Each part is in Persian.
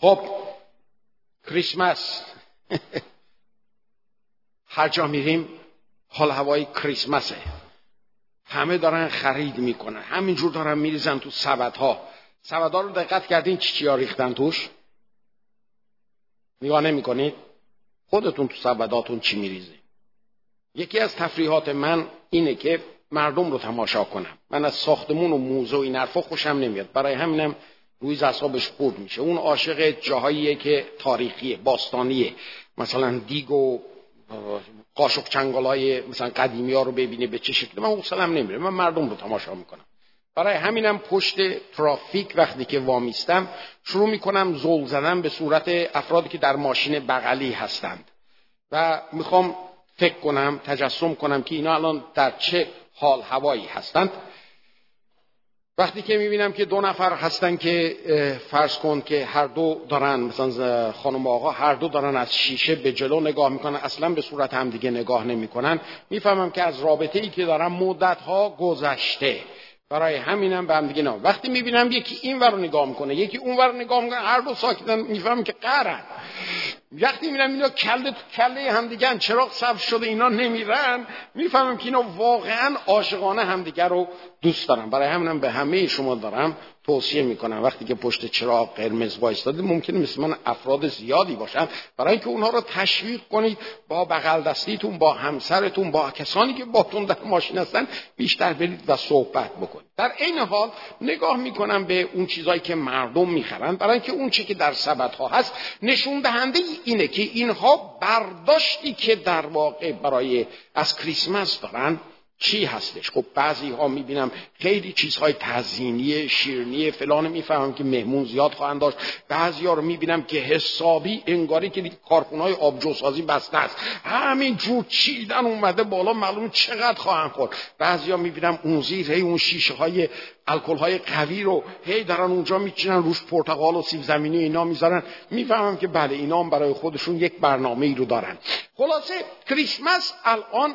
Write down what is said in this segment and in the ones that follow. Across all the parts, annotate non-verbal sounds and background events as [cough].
خب کریسمس. [laughs] هر جا میریم حال هوای کریسمسه. همه دارن خرید می‌کنن. همینجور دارن میریزن تو سبد ها سبد ها رو دقت کردین چی چیا ریختن توش؟ نگاه نمی‌کنید؟ خودتون تو سبداتون چی میریزه یکی از تفریحات من اینه که مردم رو تماشا کنم. من از ساختمون و موزه و این حرفا خوشم نمیاد. برای همینم روی اعصابش خورد میشه. اون عاشق جاهاییه که تاریخیه باستانیه. مثلا دیگ و قاشق چنگالای مثلا قدیمی ها رو ببینه به چه شکلی. من حوصلم نمیره من مردم رو تماشا می‌کنم. برای همینم پشت ترافیک وقتی که وامیستم شروع می‌کنم زول زدن به صورت افرادی که در ماشین بغلی هستند. و می‌خوام فکر کنم تجسم کنم که اینا الان در چه حال هوایی هستند. وقتی که می‌بینم که دو نفر هستن که فرض کن که هر دو دارن مثلا خانم آقا هر دو دارن از شیشه به جلو نگاه می‌کنن اصلا به صورت هم دیگه نگاه نمی‌کنن می‌فهمم که از رابطه ای که دارن مدت ها گذشته. برای همینم به هم دیگه نه. وقتی می‌بینم یکی این ور نگاه می‌کنه یکی اون ور نگاه می‌کنه هر دو ساکتن می‌فهمم که قرن. وقتی می‌بینم اینا کله تو کله همدیگه چراغ سبز شده اینا نمیرن. می‌فهمم که اینا واقعا عاشقانه همدیگه رو دوست دارن. برای همینم به همه شما دارم توصیه می‌کنم. وقتی که پشت چراغ قرمز وایستاده ممکنه مثل من افراد زیادی باشن. برای اینکه اونها رو تشویق کنید با بغل دستیتون با همسرتون با کسانی که باتون در ماشین هستن بیشتر برید و صحبت بکنید. در این حال نگاه می‌کنم به اون چیزایی که مردم می‌خرن. برای اینکه اون چی که در سبد ها هست نشون دهنده اینه که اینها برداشتی که در واقع برای از کریسمس دارن چی هستش؟ خب بعضی ها می‌بینم خیلی چیزهای تزینی شیرنی فلان می‌فهمم که مهمون زیاد خواهند داشت. بعضی ها رو می‌بینم که حسابی انگاری که کارخونه های آبجوسازی بسته است. همین جور چیدن اومده بالا معلوم چقدر خواهند خورد. بعضی ها می‌بینم اون زیر هی اون شیشه های الکل های قوی رو هی دارن اونجا میچینن روش پرتقال و سیب زمینی اینا می‌ذارن. می‌فهمم که بله اینا هم برای خودشون یک برنامه ای رو دارن. خلاصه کریسمس الان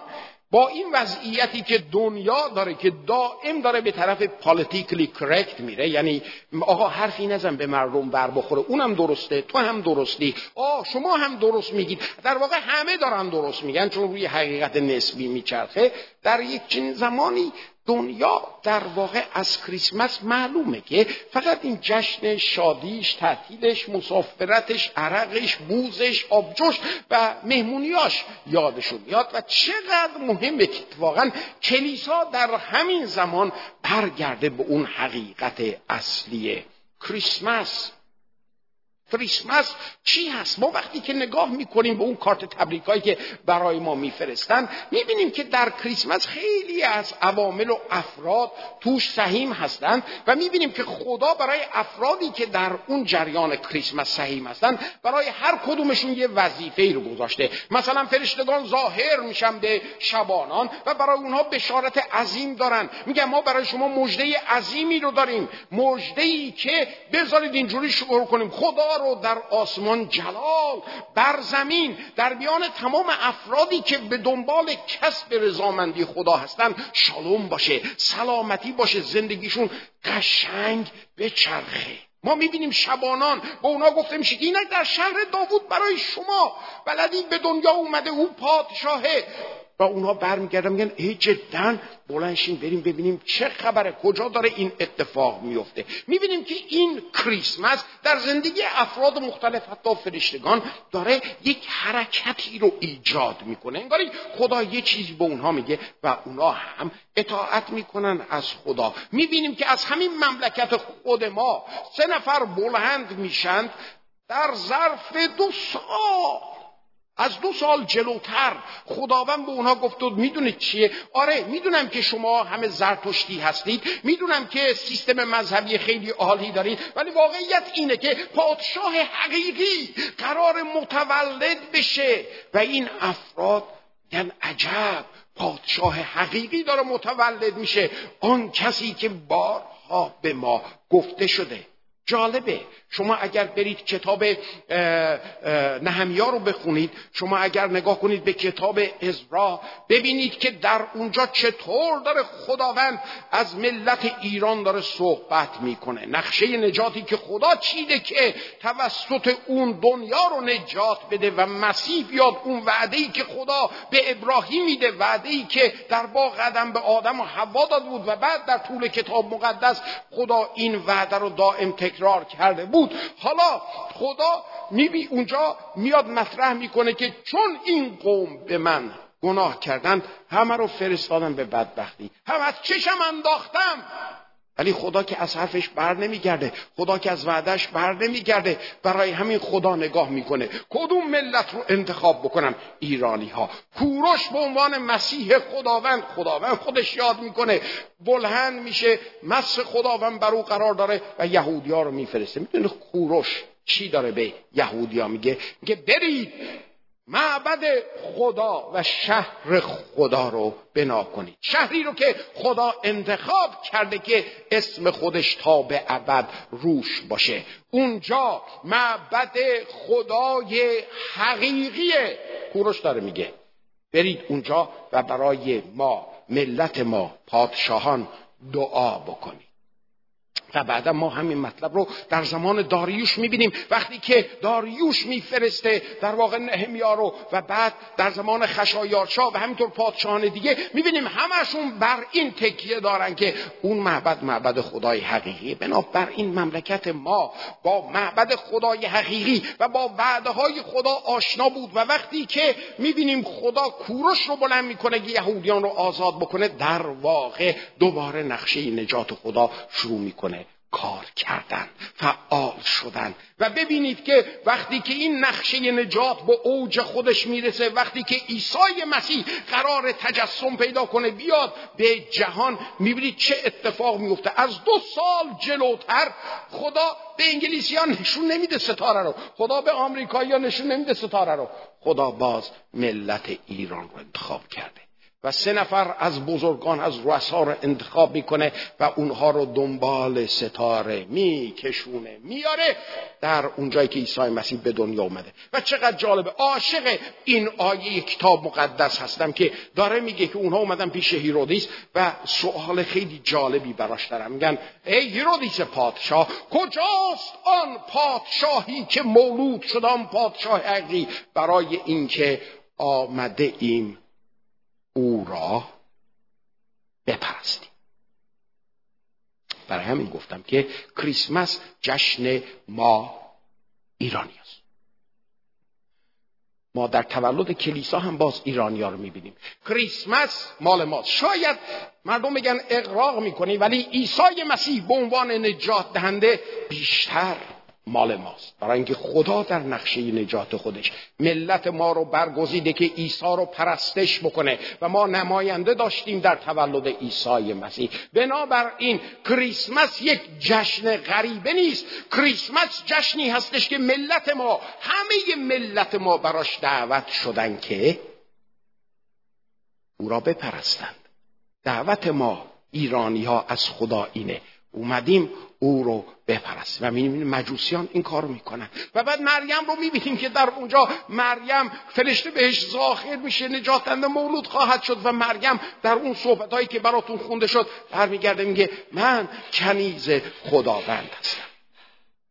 با این وضعیتی که دنیا داره که دائم داره به طرف پالیتیکلی کرکت میره یعنی آقا حرفی نزن به مردم بر بخوره اونم درسته تو هم درستی آه شما هم درست میگید. در واقع همه دارن درست میگن چون روی حقیقت نسبی میچرخه. در یک چنین زمانی دنیا در واقع از کریسمس معلومه که فقط این جشن شادیش تعطیلش مسافرتش عرقش بوزش آبجوش و مهمونیاش یادشون میاد و چقدر مهمه که واقعا کلیسا در همین زمان برگرده به اون حقیقت اصلی کریسمس. کریسمس چی هست؟ ما وقتی که نگاه می‌کنیم به اون کارت تبریکایی که برای ما میفرستن می‌بینیم که در کریسمس خیلی از عوامل و افراد توش سهیم هستند و می‌بینیم که خدا برای افرادی که در اون جریان کریسمس سهیم هستند برای هر کدومشون یه وظیفه ای رو گذاشته. مثلا فرشتگان ظاهر میشن به شبانان و برای اونها بشارت عظیم دارن. میگن ما برای شما مژده عظیمی رو داریم. مژده ای که بذارید اینجوری شروع کنیم. خدا رو در آسمان جلال بر زمین در میان تمام افرادی که به دنبال کسب رضامندی خدا هستند شالوم باشه سلامتی باشه زندگیشون قشنگ چرخه ما می‌بینیم شبانان با اونا گفته میشه که اینک در شهر داوود برای شما بلدید به دنیا اومده او پادشاهه. و اونها برمیگردن میگن ای جدا بلنشین بریم ببینیم چه خبره کجا داره این اتفاق میفته. می‌بینیم که این کریسمس در زندگی افراد مختلف حتی فرشتگان داره یک حرکتی رو ایجاد می‌کنه. انگاری خدا یه چیزی به اونها میگه و اونها هم اطاعت می‌کنن از خدا. می‌بینیم که از همین مملکت خود ما سه نفر بلند میشند در ظرف دو سال. از دو سال جلوتر. خداوند به اونها گفت و می‌دونید چیه؟ آره می‌دونم که شما همه زرتشتی هستید. می‌دونم که سیستم مذهبی خیلی عالی دارید. ولی واقعیت اینه که پادشاه حقیقی قرار متولد بشه. و این افراد یعنی عجب. پادشاه حقیقی داره متولد میشه. آن کسی که بارها به ما گفته شده. جالبه. شما اگر برید کتاب نهمیا رو بخونید شما اگر نگاه کنید به کتاب ازرا ببینید که در اونجا چطور داره خداوند از ملت ایران داره صحبت می‌کنه. نقشه نجاتی که خدا چیده که توسط اون دنیا رو نجات بده و مسیح بیاد اون وعده ای که خدا به ابراهیم میده وعده ای که در با قدم به آدم و حوا داد بود و بعد در طول کتاب مقدس خدا این وعده رو دائم تکرار کرده بود. حالا خدا میبی اونجا میاد مطرح می‌کنه که چون این قوم به من گناه کردن همه رو فرستادم به بدبختی. هم از چشم انداختم. ولی خدا که از حرفش بر نمیگرده خدا که از وعدش بر نمیگرده برای همین خدا نگاه می‌کنه. کدوم ملت رو انتخاب بکنم؟ ایرانی ها کوروش به عنوان مسیح خداوند خداوند خودش یاد می‌کنه. بلند میشه مس خداوند بر او قرار داره و یهودی ها رو میفرسته. می‌دونی کوروش چی داره به یهودی ها میگه؟ میگه برید. معبد خدا و شهر خدا رو بنا کنید. شهری رو که خدا انتخاب کرده که اسم خودش تا به ابد روش باشه. اونجا معبد خدای حقیقی کوروش داره میگه. برید اونجا و برای ما ملت ما پادشاهان دعا بکنید. و بعدا ما همین مطلب رو در زمان داریوش می‌بینیم. وقتی که داریوش میفرسته در واقع نهمیا رو و بعد در زمان خشایارشا و همینطور پادشاهان دیگه می‌بینیم همشون بر این تکیه دارن که اون معبد معبد خدای حقیقی. بنابر این مملکت ما با معبد خدای حقیقی و با وعده های خدا آشنا بود و وقتی که می‌بینیم خدا کوروش رو بلند می‌کنه که یهودیان رو آزاد بکنه در واقع دوباره نقشه نجات خدا شروع می‌کنه. کار کردن فعال شدن. و ببینید که وقتی که این نقشه نجات به اوج خودش می‌رسه وقتی که عیسی مسیح قرار تجسم پیدا کنه بیاد به جهان می‌بینید چه اتفاق میفته از دو سال جلوتر خدا به انگلیسیان نشون نمیده ستاره رو. خدا به آمریکاییان نشون نمیده ستاره رو. خدا باز ملت ایران رو انتخاب کرده. و سه نفر از بزرگان از رؤسا رو انتخاب می‌کنه و اونها رو دنبال ستاره میکشونه میاره در اونجایی که عیسی مسیح به دنیا اومده. و چقدر جالبه عاشق این آیه کتاب مقدس هستم که داره میگه که اونها اومدن پیش هیرودیس و سوال خیلی جالبی براش دارم میگن ای هیرودیس پادشاه کجاست آن پادشاهی که مولود شد آن پادشاه حقی برای اینکه آمده ایم او را بپرستیم. برای همین گفتم که کریسمس جشن ما ایرانی است. ما در تولد کلیسا هم باز ایرانیا رو می‌بینیم. کریسمس مال ماست. شاید مردم میگن اقراق می‌کنی ولی عیسی مسیح به عنوان نجات دهنده بیشتر مال ماست. برای اینکه خدا در نقشه نجات خودش ملت ما رو برگزیده که عیسی رو پرستش بکنه و ما نماینده داشتیم در تولد عیسی مسیح. بنابراین کریسمس یک جشن غریبه نیست. کریسمس جشنی هستش که ملت ما همه ملت ما براش دعوت شدن که او را بپرستند. دعوت ما ایرانی ها از خدا اینه. اومدیم او رو بپرستیم. و می‌بینیم مجوسیان این کار می‌کنن. و بعد مریم رو می‌بینیم که در اونجا مریم فرشته بهش ظاهر میشه نجاتنده مولود خواهد شد. و مریم در اون صحبت هایی که براتون خونده شد برمیگرده میگه من کنیز خداوند هستم.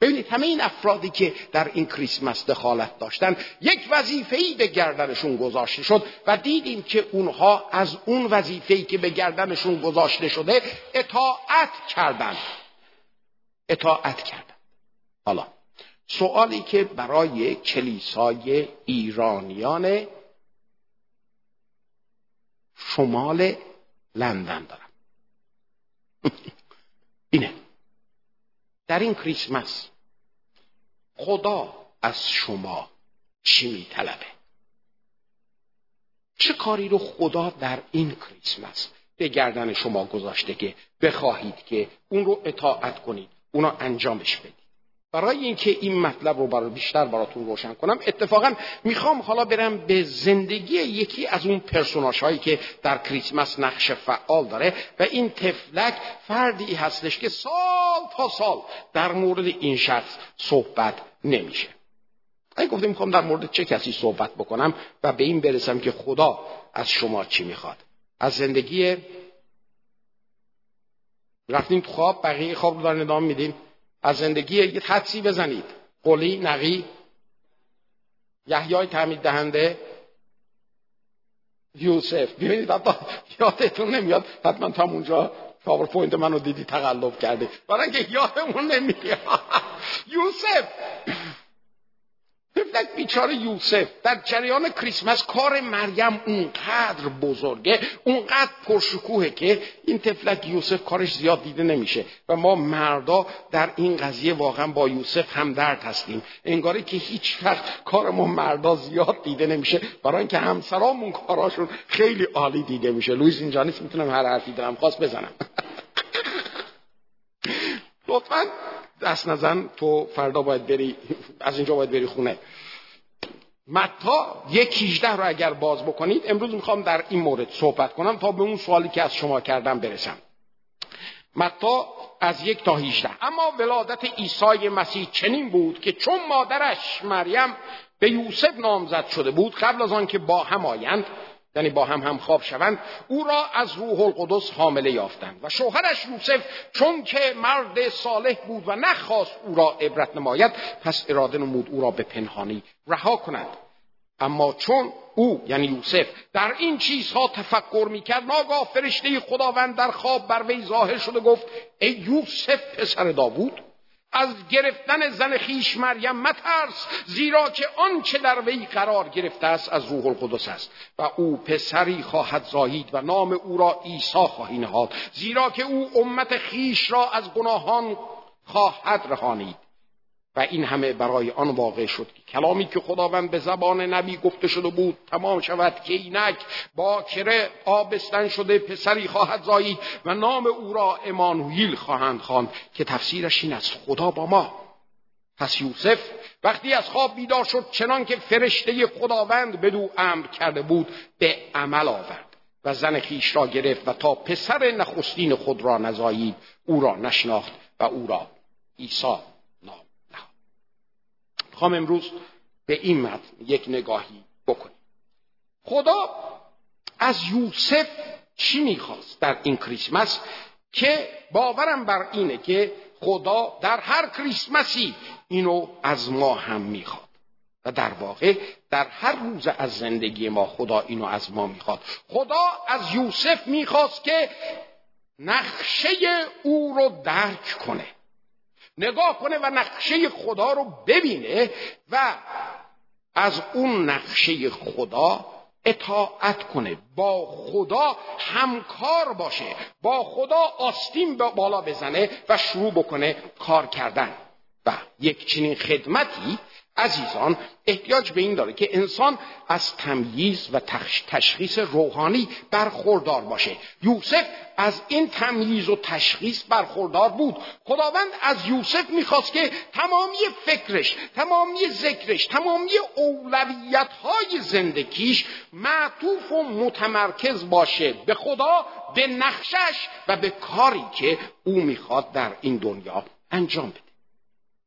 ببینید همه این افرادی که در این کریسمس دخالت داشتن یک وظیفه‌ای به گردنشون گذاشته شد و دیدیم که اونها از اون وظیفه‌ای که به گردنشون گذاشته شده اطاعت کردند اطاعت کردند حالا سوالی که برای کلیسای ایرانیان شمال لندن دارم. [laughs] اینه. در این کریسمس خدا از شما چی میطلبه؟ چه کاری رو خدا در این کریسمس به گردن شما گذاشته که بخواهید که اون رو اطاعت کنید؟ اونو انجامش بدید برای اینکه این مطلب رو برای بیشتر براتون روشن کنم اتفاقا می‌خوام حالا برم به زندگی یکی از اون پرسوناش هایی که در کریسمس نقش فعال داره و این تفلک فردی هستش که سال تا سال در مورد این شخص صحبت نمیشه. اگه گفتم می‌خوام در مورد چه کسی صحبت بکنم و به این برسم که خدا از شما چی می‌خواد. از زندگی رفتیم تو خواب بقیه خواب رو دارن ادامه میدیم. از زندگی یه حدسی بزنید. قلی نقی. یحیای تعمید دهنده. یوسف. ببینید حتی یادتون نمیاد؟ حتما تا اونجا پاورپوینت منو دیدی تقلب کرده برای اینکه یادمون نمیاد. [laughs] یوسف! طفلک بیچاره یوسف در جریان کریسمس کار مریم اونقدر بزرگه اونقدر پرشکوهه که این تفلک یوسف کارش زیاد دیده نمیشه. و ما مردا در این قضیه واقعا با یوسف همدرد هستیم. انگاری که هیچ وقت کار ما مردا زیاد دیده نمیشه. برای اینکه همسرامون کاراشون خیلی عالی دیده میشه. لویز اینجا نیست؟ می‌تونم هر حرفی دارم. خواست بزنم. [laughs] لطفا. دست نزن تو فردا باید بری از اینجا باید بری خونه. متا یک کیجده رو اگر باز بکنید امروز می‌خوام در این مورد صحبت کنم تا به اون سوالی که از شما کردم برسم. متا از یک تا هیجده اما ولادت عیسی مسیح چنین بود که چون مادرش مریم به یوسف نامزد شده بود قبل از آن که با هم آیند یعنی با هم هم خواب شوند او را از روح القدس حامله یافتند. و شوهرش یوسف چون که مرد صالح بود و نخواست او را عبرت نماید پس اراده نمود او را به پنهانی رها کند. اما چون او یعنی یوسف در این چیزها تفکر می‌کرد ناگاه فرشته خداوند در خواب بر وی ظاهر شده گفت ای یوسف پسر داوود از گرفتن زن خیش مریم مترس زیرا که آنچه در وی قرار گرفته است از روح القدس است. و او پسری خواهد زایید و نام او را عیسی خواهی نهاد زیرا که او امت خیش را از گناهان خواهد رهانید. و این همه برای آن واقع شد که کلامی که خداوند به زبان نبی گفته شده بود تمام شود که اینک با کره آبستن شده پسری خواهد زایید و نام او را امانویل خواهند خواند که تفسیرش این است. خدا با ما. پس یوسف وقتی از خواب بیدار شد چنان که فرشته خداوند بدو امر کرده بود به عمل آورد و زن خیش را گرفت و تا پسر نخستین خود را نزایید او را نشناخت و او را عیسی می‌خوام امروز به این متن یک نگاهی بکنیم خدا از یوسف چی می‌خواست در این کریسمس؟ که باورم بر اینه که خدا در هر کریسمسی اینو از ما هم می‌خواد. و در واقع در هر روز از زندگی ما خدا اینو از ما می‌خواد. خدا از یوسف می‌خواست که نقشه او رو درک کنه. نگاه کنه و نقشه خدا رو ببینه و از اون نقشه خدا اطاعت کنه. با خدا همکار باشه. با خدا آستین بالا بزنه و شروع بکنه کار کردن. و یک چنین خدمتی عزیزان احتیاج به این داره که انسان از تمییز و تشخیص روحانی برخوردار باشه. یوسف از این تمییز و تشخیص برخوردار بود. خداوند از یوسف می‌خواست که تمامی فکرش تمامی ذکرش تمامی اولویت های زندگیش معطوف و متمرکز باشه. به خدا به نقشش و به کاری که او می‌خواد در این دنیا انجام بده.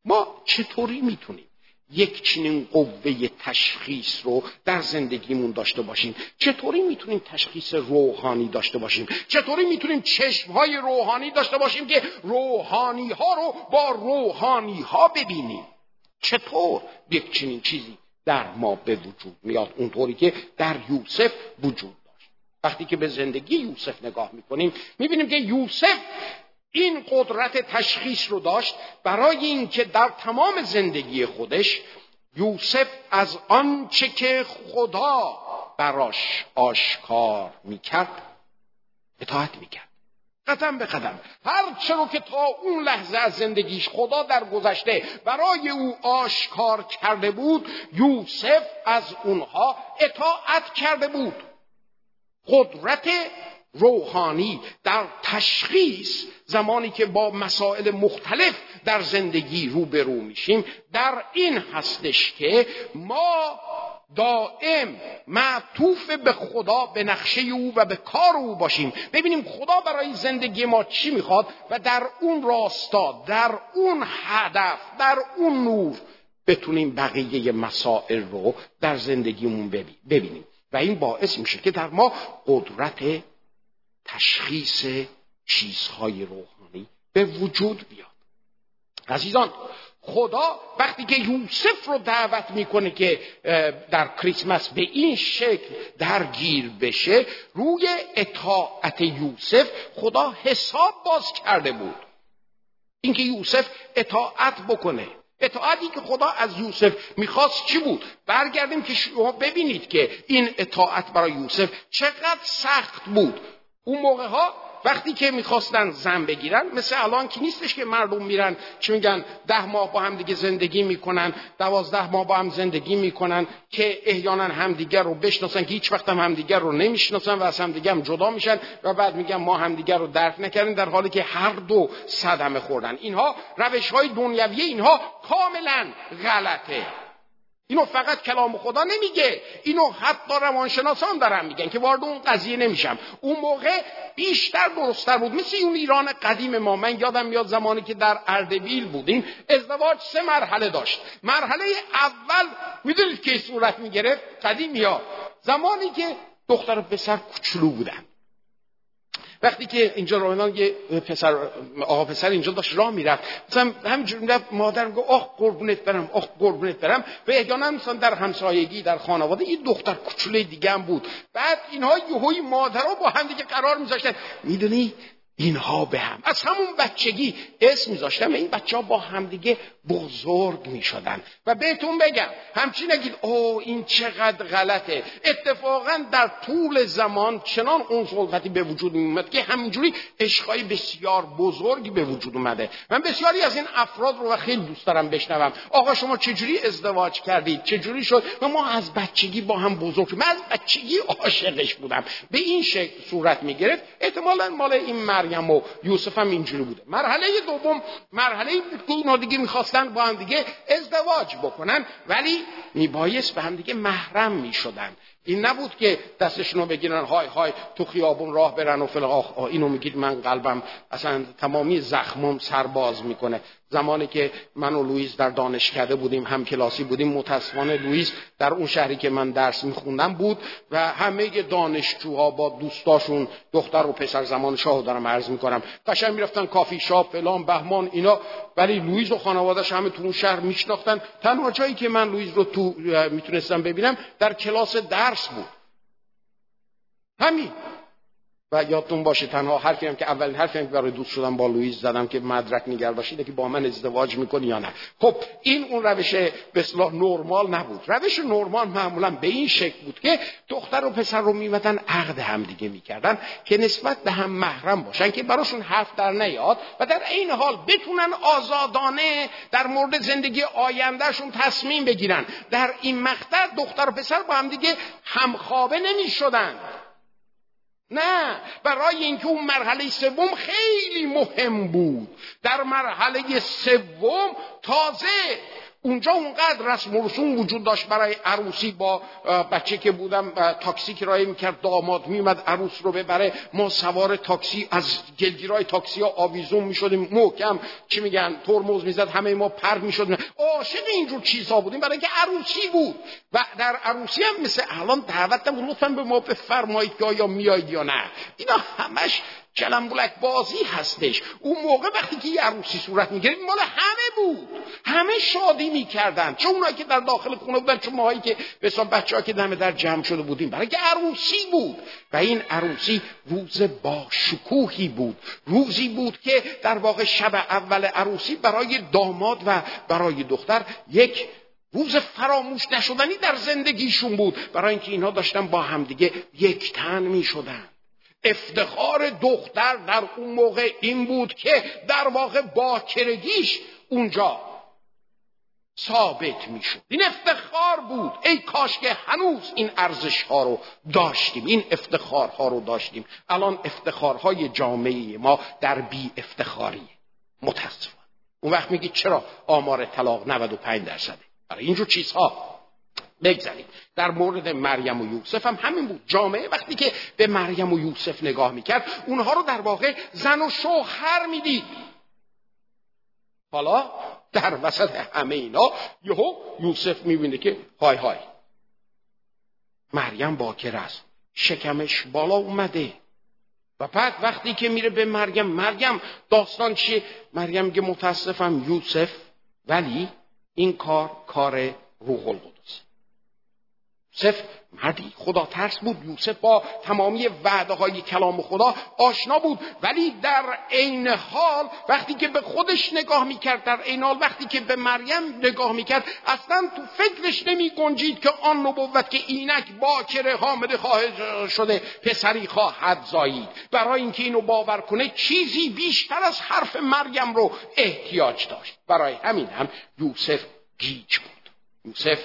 ما چطوری می‌تونیم یک چنین قوه تشخیص رو در زندگیمون داشته باشیم. چطوری می‌تونیم تشخیص روحانی داشته باشیم؟ چطوری می‌تونیم چشم های روحانی داشته باشیم که روحانی ها رو با روحانی ها ببینیم؟ چطور یک چنین چیزی در ما به وجود میاد؟ اونطوری که در یوسف وجود داشت. وقتی که به زندگی یوسف نگاه می‌کنیم می‌بینیم که یوسف این قدرت تشخیص رو داشت برای اینکه در تمام زندگی خودش یوسف از آنچه که خدا براش آشکار می‌کرد اطاعت می‌کرد. قدم به قدم. هر رو که تا اون لحظه از زندگیش خدا در گذشته برای او آشکار کرده بود یوسف از اونها اطاعت کرده بود. قدرت روحانی در تشخیص زمانی که با مسائل مختلف در زندگی روبرو میشیم در این هستش که ما دائم معطوف به خدا به نقشه او و به کار او باشیم. ببینیم خدا برای زندگی ما چی می‌خواد و در اون راستا در اون هدف در اون نور بتونیم بقیه مسائل رو در زندگیمون ببینیم. و این باعث میشه که در ما قدرت تشخیص چیزهای روحانی به وجود بیاد. عزیزان خدا وقتی که یوسف رو دعوت می‌کنه که در کریسمس به این شکل درگیر بشه روی اطاعت یوسف خدا حساب باز کرده بود. اینکه یوسف اطاعت بکنه. اطاعتی که خدا از یوسف می‌خواست چی بود؟ برگردیم که شما ببینید که این اطاعت برای یوسف چقدر سخت بود. اون موقع ها وقتی که می‌خواستن زن بگیرن مثل الان که نیستش که مردم میرن چی میگن ده ماه با هم دیگه زندگی می‌کنن دوازده ماه با هم زندگی می‌کنن که احیانا همدیگر رو بشناسن که هیچ وقت هم همدیگر رو نمی‌شناسن و از همدیگه هم جدا میشن و بعد میگن ما همدیگر رو درک نکردیم در حالی که هر دو صدمه خوردن. اینها روش های دنیویه اینها کاملا غلطه. اینو فقط کلام خدا نمیگه. اینو حتی روانشناسان دارن میگن که وارد اون قضیه نمیشم. اون موقع بیشتر درستتر بود. مثل اون ایران قدیم ما. من یادم میاد زمانی که در اردبیل بودیم ازدواج سه مرحله داشت. مرحله اول می‌دونید که صورت می‌گرفت؟ قدیم یا زمانی که دختر و پسر کوچولو بودن. وقتی که اینجا راه یه پسر آقا پسر اینجا داشت راه می‌رفت. مثلا همینجوری می‌رفت مادر گفت آخ قربونت برم آخ قربونت برم. و احیانا مثلا در همسایگی در خانواده یه دختر کوچوله دیگه هم بود. بعد اینها یهوی مادرها با هم دیگه قرار میذاشتن. می‌دونی اینها به هم. از همون بچگی اسم میذاشتم این بچه ها با همدیگه بزرگ می‌شدن. و بهتون بگم همچین نگید او این چقدر غلطه. اتفاقا در طول زمان چنان اون خلقتی به وجود اومد که همینجوری عشقای بسیار بزرگی به وجود اومده. من بسیاری از این افراد رو و خیلی دوست دارم بشنوم. آقا شما چجوری ازدواج کردید؟ چجوری شد؟ و ما از بچگی با هم بزرگ من از بچگی عاشقش بودم. به این شکل صورت می‌گرفت. احتمالا مال این مریم و یوسف هم اینجوری بوده. مرحله دوم مرحله بود که دیگه با هم دیگه ازدواج بکنن ولی میبایست به هم دیگه محرم می‌شدن. این نبود که دستشون رو بگیرن های های تو خیابون راه برن و فلان اینو میگید من قلبم اصلا تمامی زخمم سرباز می‌کنه. زمانی که من و لوئیس در دانشکده بودیم هم کلاسی بودیم متاسفانه لوئیس در اون شهری که من درس میخوندم بود و همه دانشجوها با دوستاشون دختر و پسر زمان شاه دارم عرض می‌کنم. قشنگ می‌رفتن کافی شاپ فلان بهمان اینا. ولی لوئیس و خانوادهش همه تو اون شهر میشناختن. تنها جایی که من لوئیس رو تو می‌تونستم ببینم در کلاس درس بود. همین. و یادتون باشه تنها حرفی هم که اولین حرفی هم که برای دوست شدم با لوئیس زدم که مدرک نگر باشید که با من ازدواج می‌کنی یا نه. خب این اون روش به نرمال نبود. روش نرمال معمولا به این شکل بود که دختر و پسر رو میمدن عقد هم دیگه می‌کردن که نسبت به هم محرم باشن که براشون حرف در نیاد و در این حال بتونن آزادانه در مورد زندگی آیندهشون تصمیم بگیرن. در این مقطع دختر و پسر با هم دیگه همخوابه نمی‌شدن. نه برای اینکه اون مرحله سوم خیلی مهم بود. در مرحله سوم تازه اونجا اونقدر رسم و رسوم وجود داشت برای عروسی با بچه که بودم تاکسی کرایه می‌کرد داماد میومد عروس رو ببره. ما سوار تاکسی از گلگیرای تاکسی ها آویزون می‌شدیم. محکم چی میگن ترمز می‌زد همه ما پر می‌شدیم. عاشق اینجور چیزها بودیم برای اینکه عروسی بود. و در عروسی هم مثل الان دعوت لطفا به ما بفرمایید که آیا میایید یا نه. اینا همش بلک بازی هستش. اون موقع وقتی که یه عروسی صورت می‌گرفت مال همه بود. همه شادی می‌کردن. چون اونایی که در داخل خونه بودن چون ماهایی که به بچه ها که دمه در جمع شده بودیم. برای که عروسی بود. و این عروسی روز با شکوهی بود. روزی بود که در واقع شب اول عروسی برای داماد و برای دختر یک روز فراموش نشدنی در زندگیشون بود. برای اینکه اینها داشتن با همدیگه یک تن می شدن افتخار دختر در اون موقع این بود که در واقع باکرگیش اونجا ثابت می‌شد. این افتخار بود. ای کاش که هنوز این ارزش ها رو داشتیم. این افتخارها رو داشتیم. الان افتخارهای جامعه ما در بی افتخاری متاسفانه. اون وقت میگید چرا آمار طلاق 95 درصده؟ برای اینجور چیزها بگذاریم. در مورد مریم و یوسف هم همین بود. جامعه وقتی که به مریم و یوسف نگاه می‌کرد اونها رو در واقع زن و شوهر می‌دید. حالا در وسط همه اینا یهو یوسف می‌بینه که های های مریم باکر است. شکمش بالا اومده. و بعد وقتی که میره به مریم مریم داستان چیه؟ مریم میگه متاسفم یوسف ولی این کار کار روح القدس یوسف مردی خدا ترس بود. یوسف با تمامی وعده های کلام خدا آشنا بود. ولی در عین حال وقتی که به خودش نگاه می‌کرد در عین حال وقتی که به مریم نگاه می‌کرد اصلا تو فکرش نمی گنجید که آن نبوت که اینک باکر حامل خواهد شده پسری خواهد زایید. برای اینکه اینو باور کنه چیزی بیشتر از حرف مریم رو احتیاج داشت. برای همین هم یوسف گیج بود. یوسف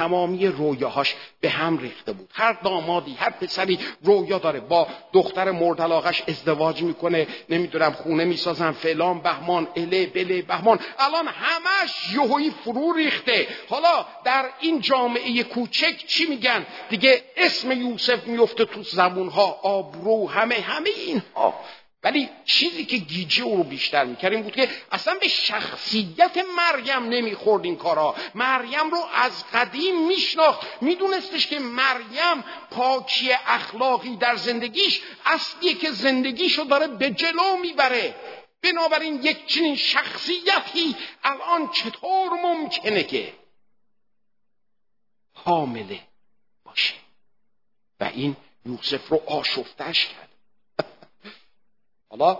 تمامی رویاهاش به هم ریخته بود. هر دامادی هر پسری رویا داره. با دختر مورد علاقش ازدواج می‌کنه. نمی‌دونم خونه می‌سازن. فلان بهمان اله بله بهمان. الان همش یهویی فرو ریخته. حالا در این جامعه کوچک چی میگن؟ دیگه اسم یوسف میفته تو زبونها. آبرو همه همه اینها. ولی چیزی که گیجه او رو بیشتر می‌کرد این بود که اصلا به شخصیت مریم نمی‌خورد این کارا. مریم رو از قدیم میشناخت. میدونستش که مریم پاکی اخلاقی در زندگیش اصلیه که زندگیشو داره به جلو می‌بره. بنابراین یک چنین شخصیتی الان چطور ممکنه که حامله باشه؟ و این یوسف رو آشفتش کرد. حالا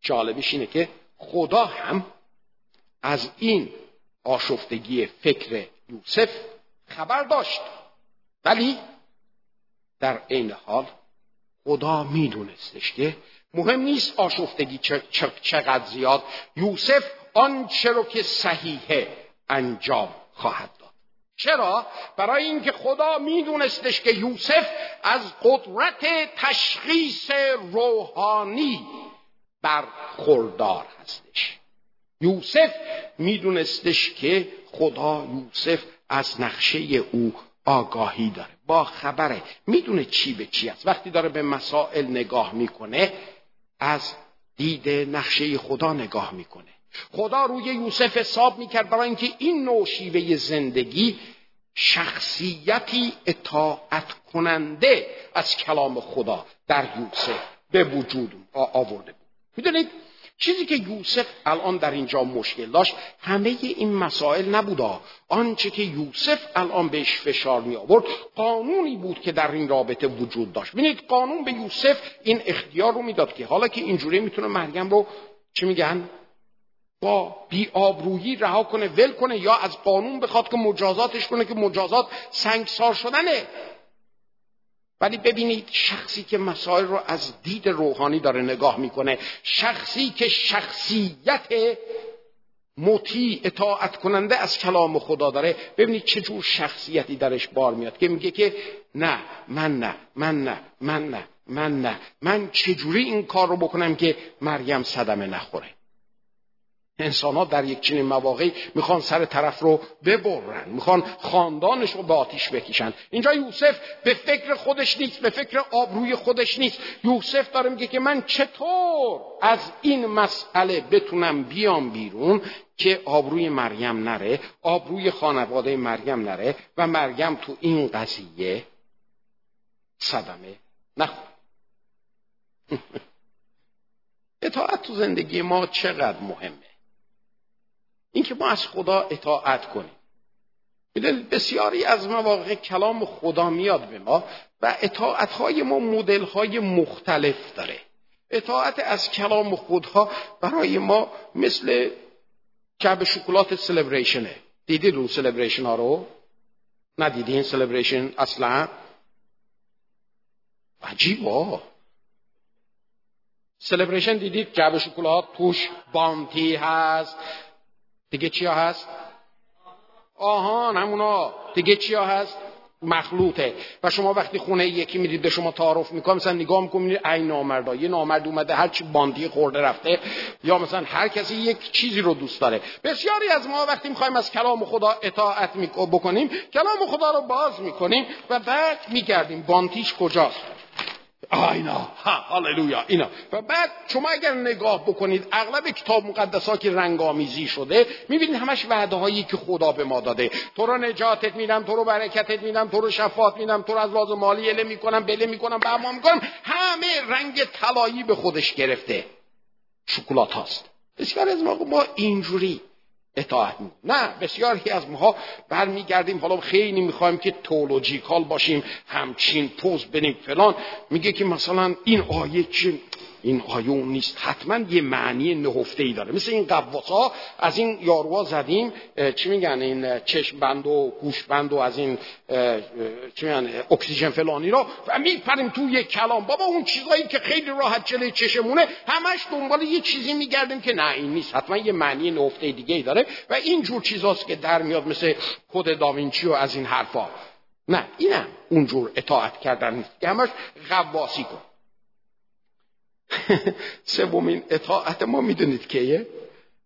جالبش اینه که خدا هم از این آشفتگی فکر یوسف خبر داشت. ولی در عین حال خدا میدونستش که مهم نیست آشفتگی چقدر زیاد. یوسف آنچه رو که صحیحه انجام خواهد چرا؟ برای اینکه خدا میدونستش که یوسف از قدرت تشخیص روحانی برخوردار هستش. یوسف میدونستش که خدا یوسف از نقشه او آگاهی داره. با خبره. می‌دونه چی به چی است. وقتی داره به مسائل نگاه می‌کنه از دید نقشه خدا نگاه می‌کنه. خدا روی یوسف حساب می‌کرد برای اینکه این نوع شیوه زندگی شخصیتی اطاعت کننده از کلام خدا در یوسف به وجود آورده بود. می‌دونید؟ چیزی که یوسف الان در اینجا مشکل داشت همه این مسائل نبودا. آنچه که یوسف الان بهش فشار می آورد قانونی بود که در این رابطه وجود داشت. ببینید قانون به یوسف این اختیار رو می‌داد که حالا که اینجوری می‌تونه مریم رو چی میگن؟ با بیابرویی رها کنه ول کنه یا از قانون بخواد که مجازاتش کنه که مجازات سنگسار شدنه. ولی ببینید شخصی که مسائل رو از دید روحانی داره نگاه می‌کنه شخصی که شخصیت مطیع اطاعت کننده از کلام خدا داره. ببینید چه جور شخصیتی درش بار میاد که میگه که نه من نه من نه من نه من نه. من چجوری این کار رو بکنم که مریم صدمه نخوره؟ انسان ها در یک چنین مواقعی می‌خوان سر طرف رو ببرن می‌خوان خاندانش رو به آتیش بکشن. اینجا یوسف به فکر خودش نیست به فکر آبروی خودش نیست. یوسف داره میگه که من چطور از این مسئله بتونم بیام بیرون که آبروی مریم نره آبروی خانواده مریم نره و مریم تو این قضیه صدمه نخور. [laughs] اطاعت تو زندگی ما چقدر مهمه؟ اینکه ما از خدا اطاعت کنیم. می‌دونید بسیاری از مواقع کلام خدا میاد به ما و اطاعت های ما مدل های مختلف داره. اطاعت از کلام خدا برای ما مثل کعب شکلات سلبریشنه دیدید اون سلبریشن ها رو؟ ندیدین سلبریشن اصلا؟ عجیبا سلبریشن دیدید؟ جعب شکلات توش بانتی هست. دیگه چیا هست؟ آهان همونا. دیگه چیا هست؟ مخلوطه. و شما وقتی خونه یکی میرید به شما تعارف می‌کنه مثلا نگاه می‌کنید ای نامردا یه نامرد اومده هر چی باندی خورده رفته. یا مثلا هر کسی یک چیزی رو دوست داره. بسیاری از ما وقتی می‌خوایم از کلام خدا اطاعت بکنیم کلام خدا رو باز می‌کنیم و بعد میگردیم بانتیش کجاست؟ آینا ها هاللویا اینا. و بعد شما اگر نگاه بکنید اغلب کتاب مقدس ها که رنگامیزی شده می‌بینید همش وعده هایی که خدا به ما داده. تو رو نجاتت میدم تو رو برکتت میدم تو رو شفاعت میدم تو رو از لازم مالی اله می‌کنم بله می‌کنم به می‌کنم. همه رنگ طلایی به خودش گرفته. شکلات هاست. بسیار از ما ما اینجوری اطاعت نه بسیاری از ماها برمیگردیم حالا خیلی می‌خوایم که تولوژیکال باشیم همچین پوز بنیم. فلان میگه که مثلا این آیه چه این آیه نیست. حتما یه معنی نهفته ای داره. مثل این قواس از این یاروا زدیم چی میگن این چشم بند و گوش بند و از این چی میگن اکسیژن فلانی را و میپریم تو یه کلام. بابا اون چیزایی که خیلی راحت جلوی چشمونه همش دنبال یه چیزی میگردیم که نه این نیست. حتما یه معنی نهفته دیگه ای داره و این جور چیزاست که در میاد مثل کد داوینچی و از این حرفا. نه اینم اونجور اطاعت کردن نیست. همش غواسی کن. [laughs] سومین اطاعت ما می‌دونید کیه؟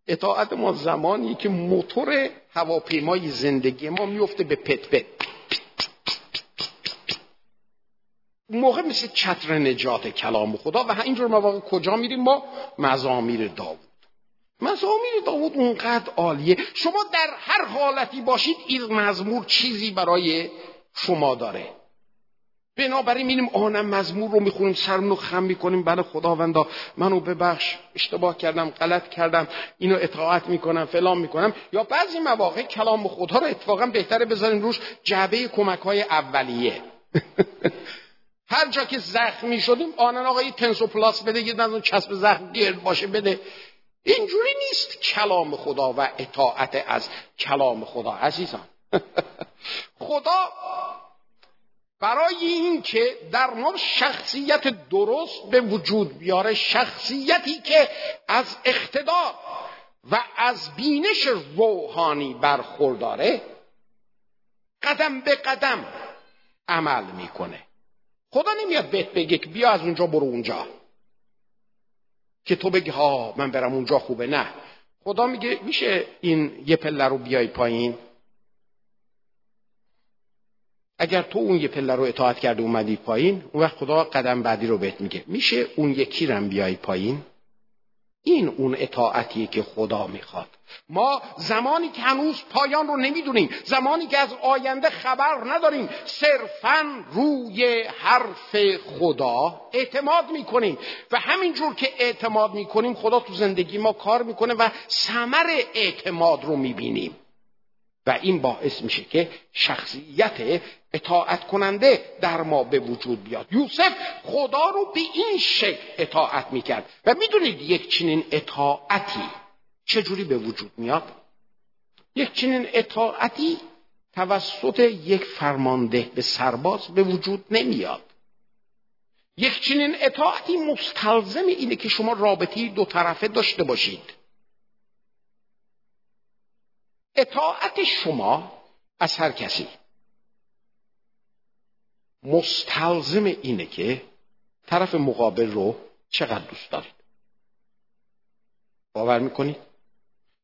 اطاعت ما زمانی که موتور هواپیمای زندگی ما میفته به پت پت. موقع مثل چتر نجات کلام خدا و اینجور مواقع کجا میریم؟ ما مزامیر داوود. مزامیر داوود اونقدر عالیه. شما در هر حالتی باشید این مزمور چیزی برای شما داره. بنابراین میریم آنم مزمور رو می‌خونیم سرمون رو خم می‌کنیم. بله خداوندا منو ببخش اشتباه کردم غلط کردم اینو اطاعت می‌کنم فلان می‌کنم. یا بعضی مواقع کلام خدا رو اتفاقا بهتره بذاریم روش جعبه کمک های اولیه. [laughs] هر جا که زخمی شدیم آنن آقا یه تنسوپلاس بده یه نظر چسب زخم گرد باشه بده. اینجوری نیست کلام خدا و اطاعت از کلام خدا عزیزان. [laughs] خدا برای اینکه در ما شخصیت درست به وجود بیاره شخصیتی که از اقتدار و از بینش روحانی برخورداره قدم به قدم عمل می‌کنه. خدا نمیاد بهت بگه که بیا از اونجا برو اونجا. که تو بگی ها من برم اونجا خوبه. نه. خدا میگه میشه این یه پله رو بیای پایین؟ اگر تو اون یه پله رو اطاعت کرده اومدی پایین اون وقت خدا قدم بعدی رو بهت میگه. میشه اون یکی رم بیای پایین؟ این اون اطاعتیه که خدا می‌خواد. ما زمانی که هنوز پایان رو نمی‌دونیم زمانی که از آینده خبر نداریم صرفا روی حرف خدا اعتماد می‌کنیم. و همینجور که اعتماد می‌کنیم خدا تو زندگی ما کار می‌کنه و ثمر اعتماد رو می‌بینیم. و این باعث میشه که شخصیت اطاعت کننده در ما به وجود بیاد. یوسف خدا رو به این شکل اطاعت می‌کرد. و می‌دونید یک چنین اطاعتی چجوری به وجود میاد؟ یک چنین اطاعتی توسط یک فرمانده به سرباز به وجود نمیاد. یک چنین اطاعتی مستلزم اینه که شما رابطه دو طرفه داشته باشید. اطاعت شما از هر کسی. مستلزم اینه که طرف مقابل رو چقدر دوست دارید. باور می‌کنید؟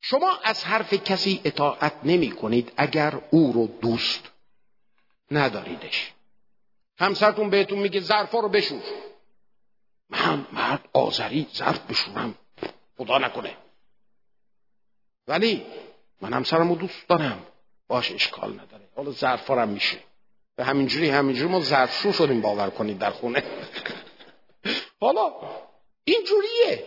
شما از حرف کسی اطاعت نمی کنید اگر او رو دوست نداریدش. همسرتون بهتون میگه ظرفا رو بشور. من مرد آذری ظرف بشورم. خدا نکنه. ولی من همسرم رو دوست دارم. باش اشکال نداره. حالا ظرفارم میشه. و همینجوری همینجوری ما ظرفشو شدیم باور کنید در خونه. حالا اینجوریه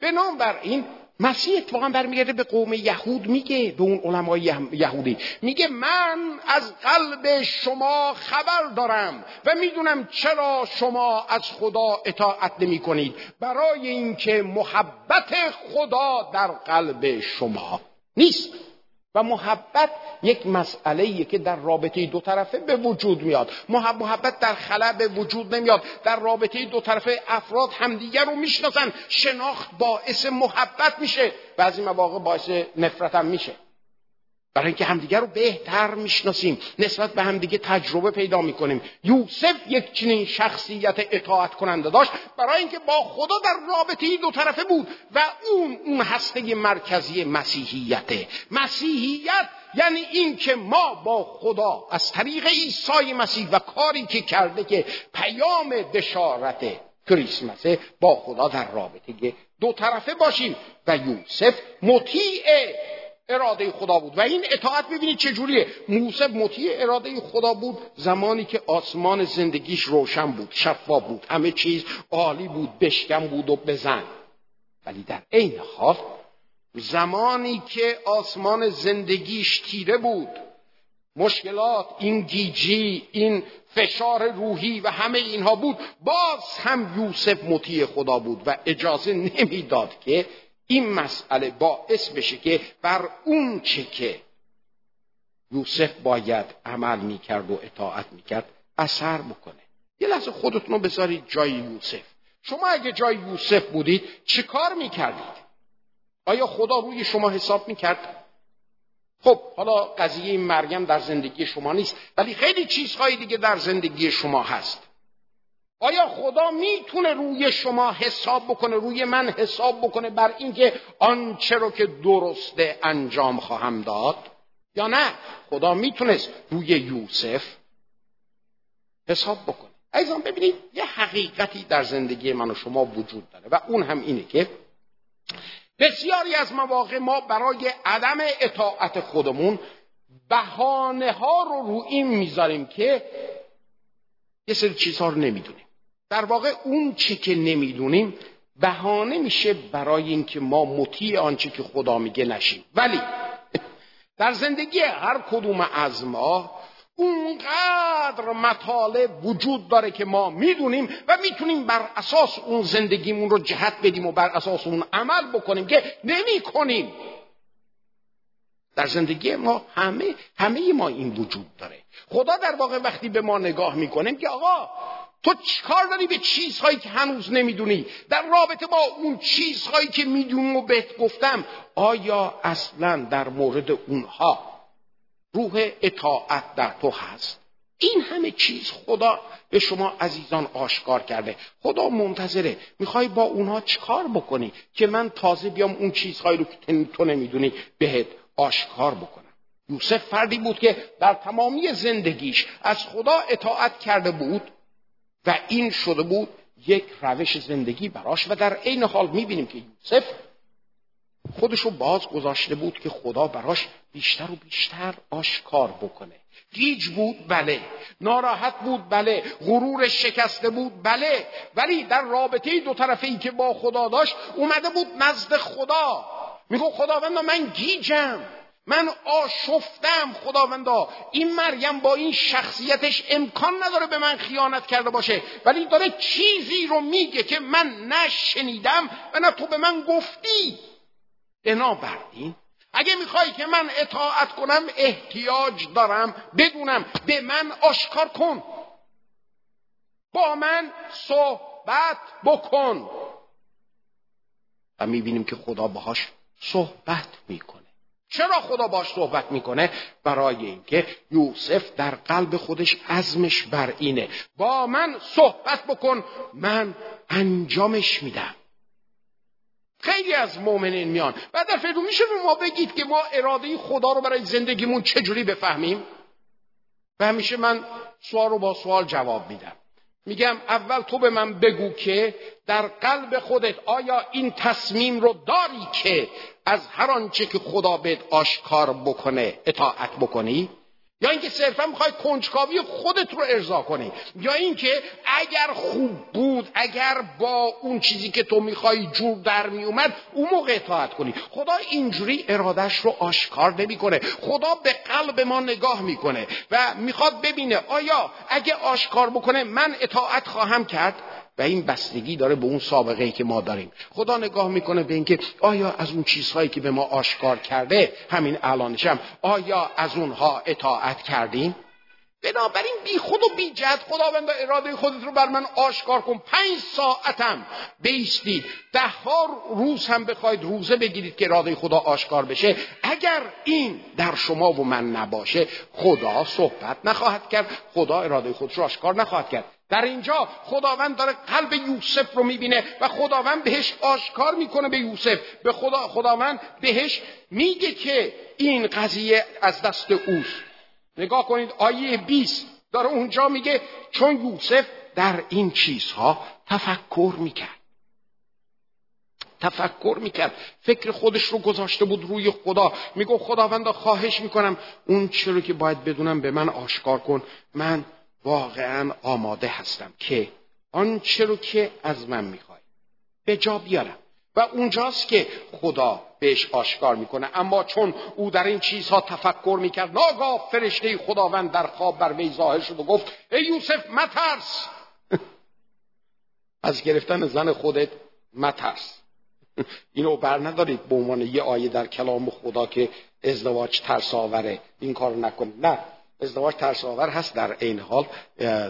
به نام بر این مسیح اتفاقا برمیگرده به قوم یهود میگه به اون علمای یهودی میگه من از قلب شما خبر دارم و می‌دونم چرا شما از خدا اطاعت نمی کنید برای اینکه محبت خدا در قلب شما نیست. و محبت یک مسئله که در رابطه دو طرفه به وجود میاد. محبت در خلا به وجود نمیاد. در رابطه دو طرفه افراد همدیگر رو می‌شناسن. شناخت باعث محبت میشه. بعضی مواقع باعث نفرت هم میشه. برای اینکه همدیگه رو بهتر می‌شناسیم. نسبت به همدیگه تجربه پیدا می‌کنیم. یوسف یک چنین شخصیت اطاعت کننده داشت. برای اینکه با خدا در رابطه دو طرفه بود و اون اون هسته مرکزی مسیحیته مسیحیت یعنی این که ما با خدا از طریق عیسی مسیح و کاری که کرده که پیام بشارت کریسمسه با خدا در رابطه دو طرفه باشیم. و یوسف مطیع اراده خدا بود. و این اطاعت ببینید چجوریه. موسی مطیع اراده خدا بود زمانی که آسمان زندگیش روشن بود شفاف بود همه چیز عالی بود بشکم بود و بزن. ولی در عین حال زمانی که آسمان زندگیش تیره بود مشکلات این گیجی این فشار روحی و همه اینها بود باز هم یوسف مطیع خدا بود و اجازه نمی‌داد که این مسئله باعث بشه که بر اون چه که یوسف باید عمل می‌کرد و اطاعت می‌کرد اثر بکنه. یه لحظه خودتون رو بذارید جای یوسف. شما اگه جای یوسف بودید چه کار می‌کردید؟ آیا خدا روی شما حساب می‌کرد؟ خب حالا قضیه مریم در زندگی شما نیست ولی خیلی چیزهایی دیگه در زندگی شما هست. آیا خدا می‌تونه روی شما حساب بکنه روی من حساب بکنه بر اینکه آنچه رو که درسته انجام خواهم داد؟ یا نه؟ خدا می‌تونست روی یوسف حساب بکنه. ایزان ببینید یه حقیقتی در زندگی من و شما وجود داره و اون هم اینه که بسیاری از مواقع ما برای عدم اطاعت خودمون بهانه ها رو رو این می‌ذاریم که یه سری چیزها رو نمی‌دونیم. در واقع اون چی که نمی‌دونیم بهانه میشه برای اینکه ما مطیع آنچه که خدا میگه نشیم. ولی در زندگی هر کدوم از ما اونقدر مطالب وجود داره که ما می‌دونیم و می‌تونیم بر اساس اون زندگیمون رو جهت بدیم و بر اساس اون عمل بکنیم که نمی کنیم در زندگی ما همه همه ما این وجود داره. خدا در واقع وقتی به ما نگاه می‌کنه که آقا تو چیکار داری به چیزهایی که هنوز نمی‌دونی؟ در رابطه با اون چیزهایی که می‌دونم و بهت گفتم آیا اصلا در مورد اونها روح اطاعت در تو هست؟ این همه چیز خدا به شما عزیزان آشکار کرده. خدا منتظره می‌خوای با اونها چیکار بکنی که من تازه بیام اون چیزهایی رو که تو نمی‌دونی بهت آشکار بکنم؟ یوسف فردی بود که در تمامی زندگیش از خدا اطاعت کرده بود. و این شده بود یک روش زندگی براش. و در عین حال می‌بینیم که یوسف خودشو باز گذاشته بود که خدا براش بیشتر و بیشتر آشکار بکنه. گیج بود بله. ناراحت بود بله. غرور شکسته بود بله. ولی در رابطه دو طرفه ای که با خدا داشت اومده بود نزد خدا. میگو خداوندا من گیجم. من آشفتم خداوندا. این مریم با این شخصیتش امکان نداره به من خیانت کرده باشه. ولی داره چیزی رو میگه که من نشنیدم و نه تو به من گفتی. بنابراین اگه می‌خوای که من اطاعت کنم احتیاج دارم بدونم به من آشکار کن. با من صحبت بکن. و می‌بینیم که خدا باهاش صحبت می‌کنه. چرا خدا باش صحبت می‌کنه؟ برای اینکه یوسف در قلب خودش عزمش بر اینه. با من صحبت بکن من انجامش میدم. خیلی از مؤمنین میان. بعد در فکر میشه به ما بگید که ما اراده خدا رو برای زندگیمون چجوری بفهمیم؟ و همیشه من سوال رو با سوال جواب میدم. میگم اول تو به من بگو که در قلب خودت آیا این تصمیم رو داری که از هر آنچه که خدا بهت آشکار بکنه اطاعت بکنی یا اینکه صرفا می‌خوای کنجکاوی خودت رو ارضا کنی یا اینکه اگر خوب بود اگر با اون چیزی که تو می‌خوای جور در میومد اون موقع اطاعت کنی. خدا اینجوری ارادش رو آشکار نمی‌کنه. خدا به قلب ما نگاه می‌کنه و می‌خواد ببینه آیا اگه آشکار بکنه من اطاعت خواهم کرد؟ و این بستگی داره به اون سابقه ای که ما داریم. خدا نگاه می‌کنه به اینکه آیا از اون چیزهایی که به ما آشکار کرده همین الانشم آیا از اونها اطاعت کردیم؟ بنابراین بی خود و بی جد خداوند اراده خودت رو بر من آشکار کن. پنج ساعتم. بیستید ده ها روز هم بخواید روزه بگیرید که اراده خدا آشکار بشه. اگر این در شما و من نباشه خدا صحبت نخواهد کرد. خدا اراده خودش رو آشکار نخواهد کرد. در اینجا خداوند داره قلب یوسف رو می‌بینه و خداوند بهش آشکار می‌کنه به یوسف. به خدا خداوند بهش میگه که این قضیه از دست اوست. نگاه کنید آیه 20 داره اونجا میگه چون یوسف در این چیزها تفکر می‌کرد. تفکر می‌کرد. فکر خودش رو گذاشته بود روی خدا. میگو خداوند خواهش می‌کنم اون چرا که باید بدونم به من آشکار کن. من واقعا آماده هستم که آنچه رو که از من می‌خوای. به جا بیارم. و اونجاست که خدا بهش آشکار می‌کنه. اما چون او در این چیزها تفکر می‌کرد ناگاه فرشته خداوند در خواب بر وی ظاهر شد و گفت ای یوسف مترس! [laughs] از گرفتن زن خودت مترس. [laughs] اینو بر ندارید به عنوان یه آیه در کلام خدا که ازدواج ترس آوره. این کار نکنید نه. ازدواج ترس آور هست در این حال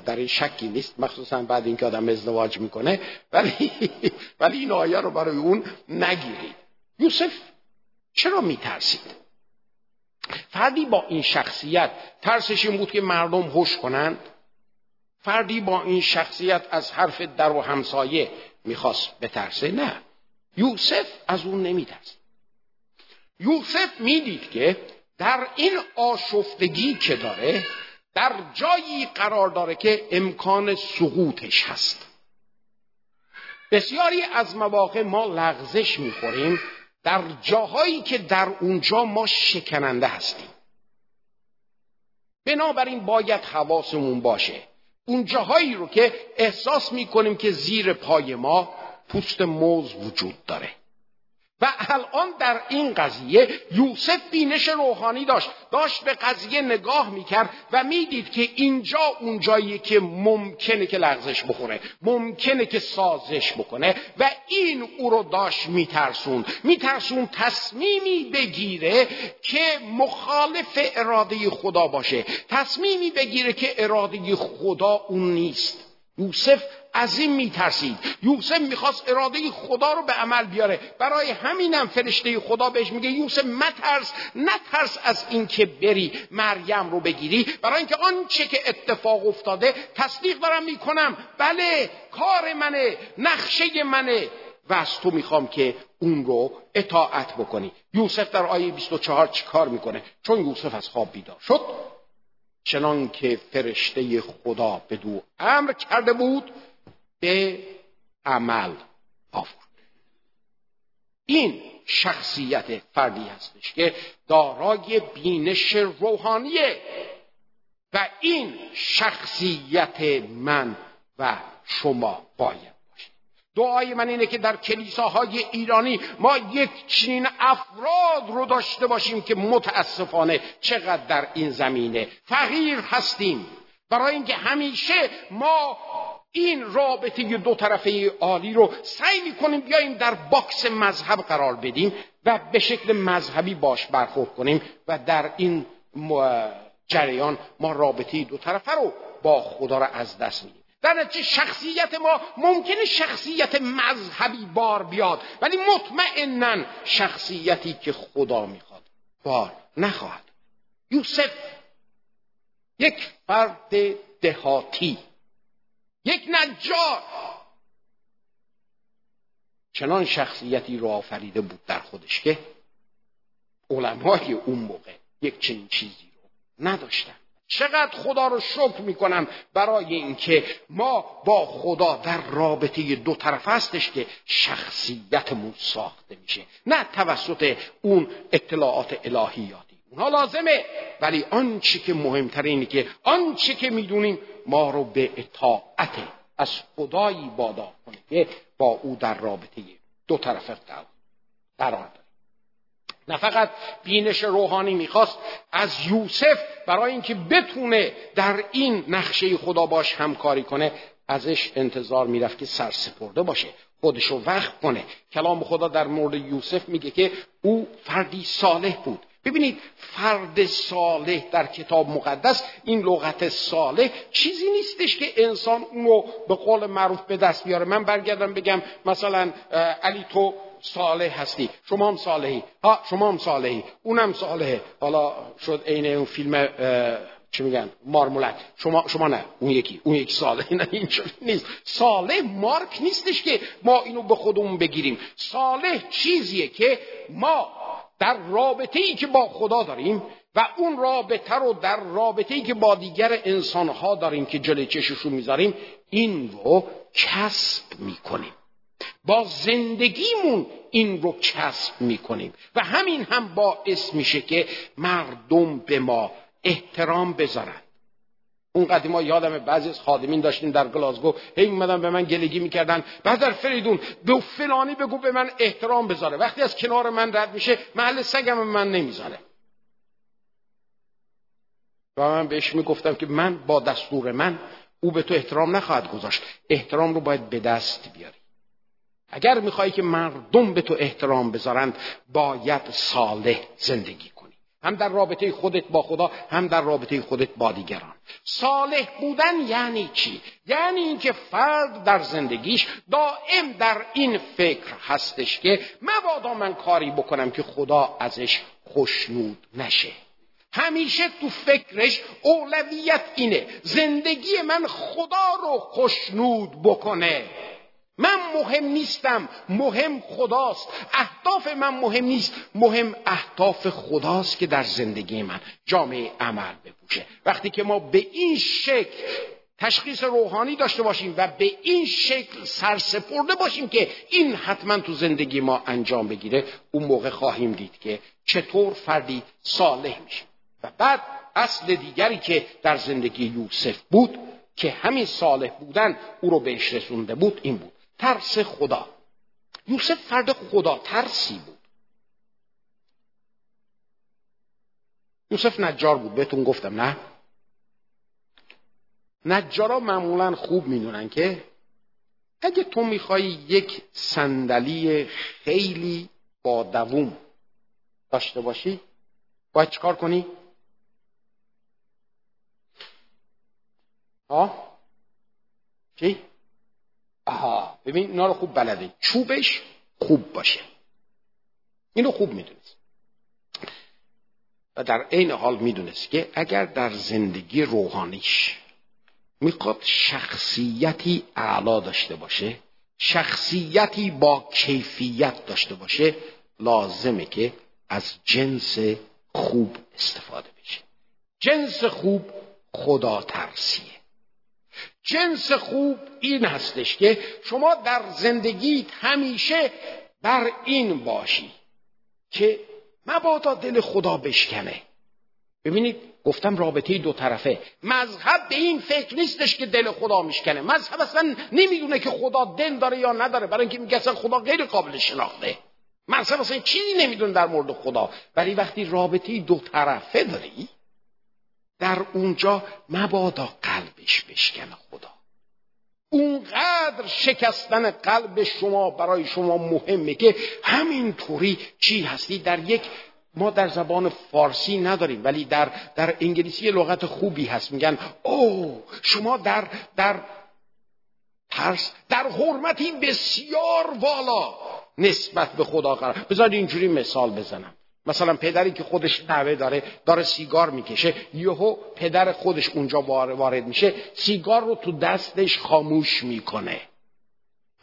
در این شکی نیست مخصوصا بعد اینکه آدم ازدواج می‌کنه ولی [laughs] ولی این آیه رو برای اون نگیرید. یوسف چرا میترسید؟ فردی با این شخصیت ترسش این بود که مردم هوش کنند؟ فردی با این شخصیت از حرف در و همسایه می‌خواست بترسه؟ نه. یوسف از اون نمیترسید. یوسف می‌دید که در این آشفتگی که داره در جایی قرار داره که امکان سقوطش هست. بسیاری از مواقع ما لغزش می‌خوریم در جاهایی که در اونجا ما شکننده هستیم. بنابراین باید حواسمون باشه. اون جاهایی رو که احساس می‌کنیم که زیر پای ما پوست موز وجود داره. و الان در این قضیه یوسف بینش روحانی داشت. داشت به قضیه نگاه می‌کرد و می‌دید که اینجا اونجایی که ممکنه که لغزش بخوره ممکنه که سازش بکنه و این او رو داشت میترسون میترسون تصمیمی بگیره که مخالف اراده خدا باشه. تصمیمی بگیره که اراده خدا اون نیست. یوسف از این میترسید. یوسف می‌خواست اراده خدا رو به عمل بیاره. برای همینم فرشته خدا بهش میگه یوسف مترس نترس از اینکه بری مریم رو بگیری. برای اینکه آنچه که اتفاق افتاده تصدیق دارم می‌کنم. بله کار منه نقشه منه. و از تو می‌خوام که اون رو اطاعت بکنی. یوسف در آیه 24 چی کار می‌کنه؟ چون یوسف از خواب بیدار شد چنان که فرشته خدا به دو امر کرده بود به عمل آورد. این شخصیت فردی هستش که دارای بینش روحانیه و این شخصیت من و شما باید باشه. دعای من اینه که در کلیساهای ایرانی ما یک چنین افراد رو داشته باشیم که متاسفانه چقدر در این زمینه فقیر هستیم. برای اینکه همیشه ما این رابطه دو طرفه عالی رو سعی می‌کنیم بیایم در باکس مذهب قرار بدیم و به شکل مذهبی باش برخورد کنیم و در این جریان ما رابطه دو طرفه رو با خدا رو از دست میدیم. در نتیجه شخصیت ما ممکنه شخصیت مذهبی بار بیاد ولی مطمئنا شخصیتی که خدا می‌خواد بار نخواهد. یوسف یک فرد دهاتی. یک نجار. چنان شخصیتی رو آفریده بود در خودش که علمای اون موقع یک چنین چیزی رو نداشتن. چقدر خدا رو شکر می‌کنم برای اینکه ما با خدا در رابطه دو طرف هستش که شخصیتمون ساخته میشه. نه توسط اون اطلاعات الهیاتی. اونها لازمه ولی آنچه که مهمتر اینه که آنچه که می‌دونیم ما رو به اطاعت از خدایی بادا کنه که با او در رابطه دو طرفه قرار داره نه فقط بینش روحانی می‌خواست از یوسف برای اینکه بتونه در این نقشه خدا باش همکاری کنه ازش انتظار می‌رفت که سرسپرده باشه. خودشو وقف کنه. کلام خدا در مورد یوسف میگه که او فردی صالح بود. ببینید فرد صالح در کتاب مقدس این لغت صالح چیزی نیستش که انسان اونو به قول معروف به دست بیاره. من برگردم بگم مثلا علی تو صالح هستی. شما هم صالحی. ها شما هم صالحی. اونم صالحه. حالا شد عین اون فیلم چی میگن؟ مارمولک. شما شما نه. اون یکی. اون یکی صالح. [laughs] نه اینجوری نیست. صالح مارک نیستش که ما اینو به خودمون بگیریم. صالح چیزیه که ما در رابطه ای که با خدا داریم و اون رابطه رو در رابطه ای که با دیگر انسان ها داریم که جلوی چششون می‌ذاریم این رو کسب می‌کنیم. با زندگیمون این رو کسب می‌کنیم. و همین هم باعث میشه که مردم به ما احترام بذارن. اون قدیما یادم بعضی از خادمین داشتیم در گلاسگو هی اومدن به من گلگی می‌کردن. بعد فریدون به فلانی بگو به من احترام بذاره. وقتی از کنار من رد میشه محل سگم من نمی‌ذاره. و من بهش می‌گفتم که من با دستور من او به تو احترام نخواهد گذاشت. احترام رو باید به دست بیاری. اگر می‌خوای که مردم به تو احترام بذارند باید صالح زندگی هم در رابطه خودت با خدا هم در رابطه خودت با دیگران. صالح بودن یعنی چی؟ یعنی اینکه فرد در زندگیش دائم در این فکر هستش که مبادا من کاری بکنم که خدا ازش خوشنود نشه. همیشه تو فکرش اولویت اینه زندگی من خدا رو خوشنود بکنه. من مهم نیستم مهم خداست. اهداف من مهم نیست مهم اهداف خداست که در زندگی من جامعه عمل بپوشه. وقتی که ما به این شکل تشخیص روحانی داشته باشیم و به این شکل سرسپرده باشیم که این حتما تو زندگی ما انجام بگیره اون موقع خواهیم دید که چطور فردی صالح میشه. و بعد اصل دیگری که در زندگی یوسف بود که همین صالح بودن او رو بهش رسونده بود این بود. ترس خدا یوسف فرد خدا ترسی بود یوسف نجار بود بهتون گفتم نه نجارا معمولا خوب می‌دونن که اگه تو می‌خوای یک صندلی خیلی با دووم داشته باشی باید چکار کنی؟ ها؟ چی؟ آها ببین اینا رو خوب بلده چوبش خوب باشه. اینو خوب می‌دونست. و در عین حال می‌دونست که اگر در زندگی روحانیش می‌خواد شخصیتی اعلا داشته باشه شخصیتی با کیفیت داشته باشه لازمه که از جنس خوب استفاده بشه. جنس خوب خدا ترسیه جنس خوب این هستش که شما در زندگیت همیشه بر این باشی که مبادا دل خدا بشکنه. ببینید گفتم رابطه دو طرفه. مذهب به این فکر نیستش که دل خدا میشکنه. مذهب اصلا نمی‌دونه که خدا دل داره یا نداره. برای اینکه میگه اصلا خدا غیر قابل شناخته. مذهب اصلا چیزی نمی‌دونه در مورد خدا. ولی وقتی رابطه دو طرفه داری در اونجا مبادا قلبش بشکنه خدا. اونقدر شکستن قلب شما برای شما مهمه که همینطوری چی هستی؟ در یک ما در زبان فارسی نداریم ولی در در انگلیسی لغت خوبی هست. میگن او شما در در ترس در حرمتی بسیار والا نسبت به خدا قرار. بذار اینجوری مثال بزنم. مثلا پدری که خودش نوه داره داره سیگار می‌کشه یهو پدر خودش اونجا وارد میشه سیگار رو تو دستش خاموش می‌کنه.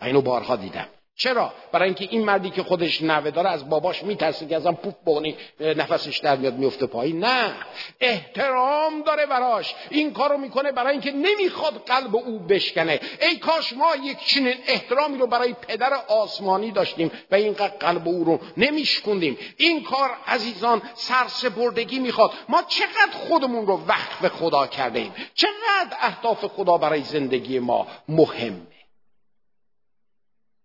اینو بارها دیدم. چرا؟ برای اینکه این مردی که خودش نوه داره از باباش میترسه که ازم پوف بغنی نفسش در میاد میفته پایین. نه. احترام داره براش. این کارو می‌کنه برای اینکه نمی‌خواد قلب او بشکنه. ای کاش ما یک چنین احترامی رو برای پدر آسمانی داشتیم و اینقدر قلب او رو نمیشکوندیم. این کار عزیزان سرسپردگی می‌خواد. ما چقدر خودمون رو وقف خدا کرده ایم. چقدر اهداف خدا برای زندگی ما مهمه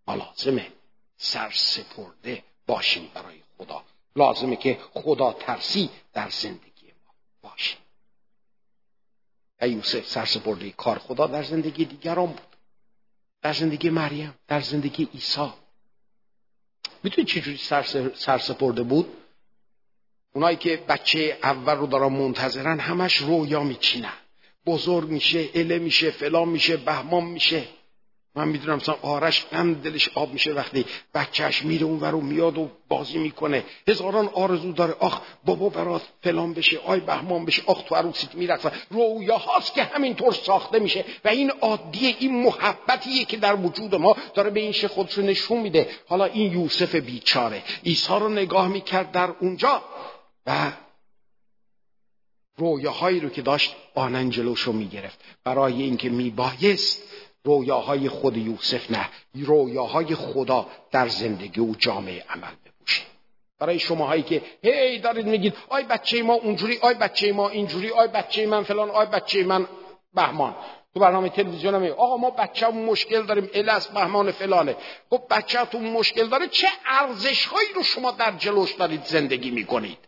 ما لازمه سرسپرده باشیم برای خدا. لازمه که خدا ترسی در زندگی ما باشیم. و یوسف سرسپرده کار خدا در زندگی دیگران بود. در زندگی مریم در زندگی عیسی. می‌تونید چجوری سرسپرده بود؟ اونایی که بچه اول رو دارن منتظرن همش رویا میچینن. بزرگ میشه اله میشه فلان میشه بهمان میشه. من می‌دونم مثلا آرش هم دلش آب میشه وقتی بچهش میره اون و میاد و بازی می‌کنه. هزاران آرزو داره. آخ بابا برات فلان بشه آی بهمان بشه آخ تو عروسیت میرقصن رویا هاست که همینطور ساخته میشه و این عادیه این محبتیه که در وجود ما داره به این شه خودشو نشون میده. حالا این یوسف بیچاره. عیسی رو نگاه می‌کرد در اونجا و رویاهایی رو که داشت آنن جلوشو می‌گرفت. برای اینکه میبایست رویاهای خود یوسف نه رویاهای خدا در زندگی و جامه عمل بپوشه برای شماهایی که هی دارید میگید آی بچه ما اونجوری آی بچه ما اینجوری آی بچه من فلان آی بچه من بهمان. تو برنامه تلویزیون هم آقا ما بچه مشکل داریم الس بهمان فلانه. خب بچه مشکل داره چه ارزش هایی رو شما در جلوش دارید زندگی می‌کنید؟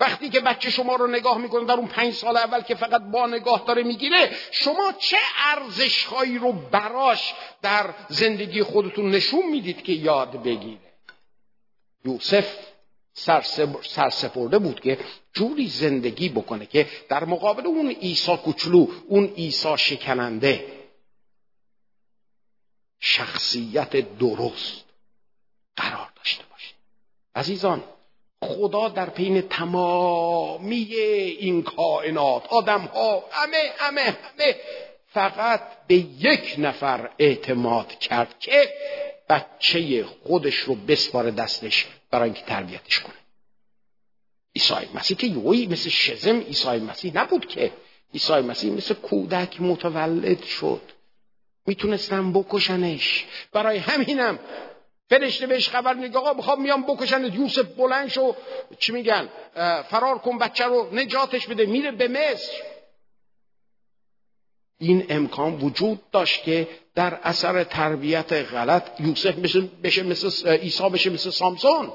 وقتی که بچه شما رو نگاه می‌کنه در اون پنج سال اول که فقط با نگاه داره می‌گیره شما چه ارزش هایی رو براش در زندگی خودتون نشون می‌دید که یاد بگیره؟ یوسف سرسپرده بود که جوری زندگی بکنه که در مقابل اون عیسی کوچلو اون عیسی شکننده شخصیت درست قرار داشته باشه. عزیزان خدا در پین تمامی این کائنات آدم ها همه همه همه فقط به یک نفر اعتماد کرد که بچه خودش رو بسپار دستش برای اینکه تربیتش کنه. عیسی مسیح که یوی مثل شزم عیسی مسیح نبود که. عیسی مسیح مثل کودک متولد شد. می‌تونستن بکشنش. برای همینم فرشته بهش خبر میگه آقا می‌خوام میام بکشن یوسف بلند شو. چی میگن؟ فرار کن بچه رو نجاتش بده. میره به مصر. این امکان وجود داشت که در اثر تربیت غلط یوسف بشه مثل عیسی بشه مثل سامسون.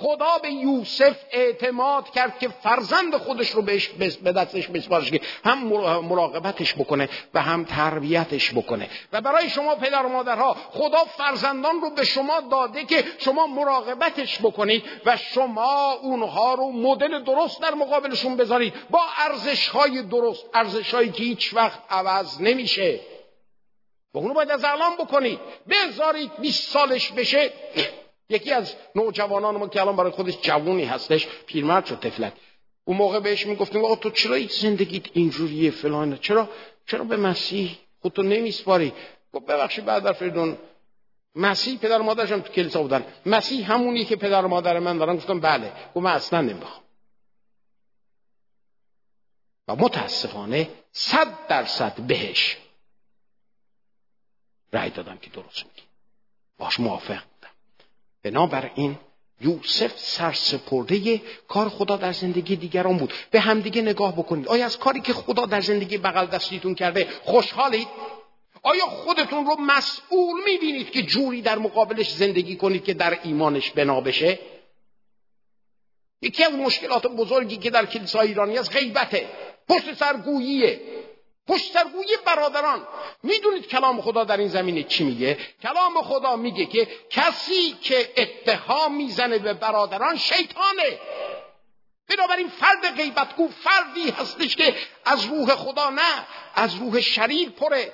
خدا به یوسف اعتماد کرد که فرزند خودش رو بهش به دستش بسپارش که هم مراقبتش بکنه و هم تربیتش بکنه. و برای شما پدر و مادرها خدا فرزندان رو به شما داده که شما مراقبتش بکنید و شما اونها رو مدل درست در مقابلشون بذارید. با ارزش های درست ارزش هایی که هیچ وقت عوض نمیشه. و اونو باید از الان بکنید. بذارید 20 سالش بشه. یکی از نوجوانان ما که الان برای خودش جوونی هستش پیرمرد شد تفلک اون موقع بهش می‌گفتیم آقا تو چرا این زندگیت اینجوریه فلان چرا چرا به مسیح خودتو نمیسپاری؟ گفت ببخشید بعد فریدون مسیح پدر مادرش هم تو کلیسا بودن. مسیح همونی که پدر و مادر من دارن. گفتم بله. گفت من اصلا نمی‌خوام. و متاسفانه صد درصد بهش رأی دادم که درست میگی. باش موافق. بنابراین یوسف سرسپرده کار خدا در زندگی دیگران بود. به همدیگه نگاه بکنید. آیا از کاری که خدا در زندگی بغل دستیتون کرده خوشحالید؟ آیا خودتون رو مسئول می‌بینید که جوری در مقابلش زندگی کنید که در ایمانش بنا بشه؟ یکی از مشکلات بزرگی که در کلیسای ایرانی است غیبته. پشت سرگوییه پشت سرگوی برادران. می‌دونید کلام خدا در این زمینه چی میگه؟ کلام خدا میگه که کسی که اتهام می‌زنه به برادران شیطانه. بنابراین فرد غیبتگو فردی هستش که از روح خدا نه از روح شریر پره.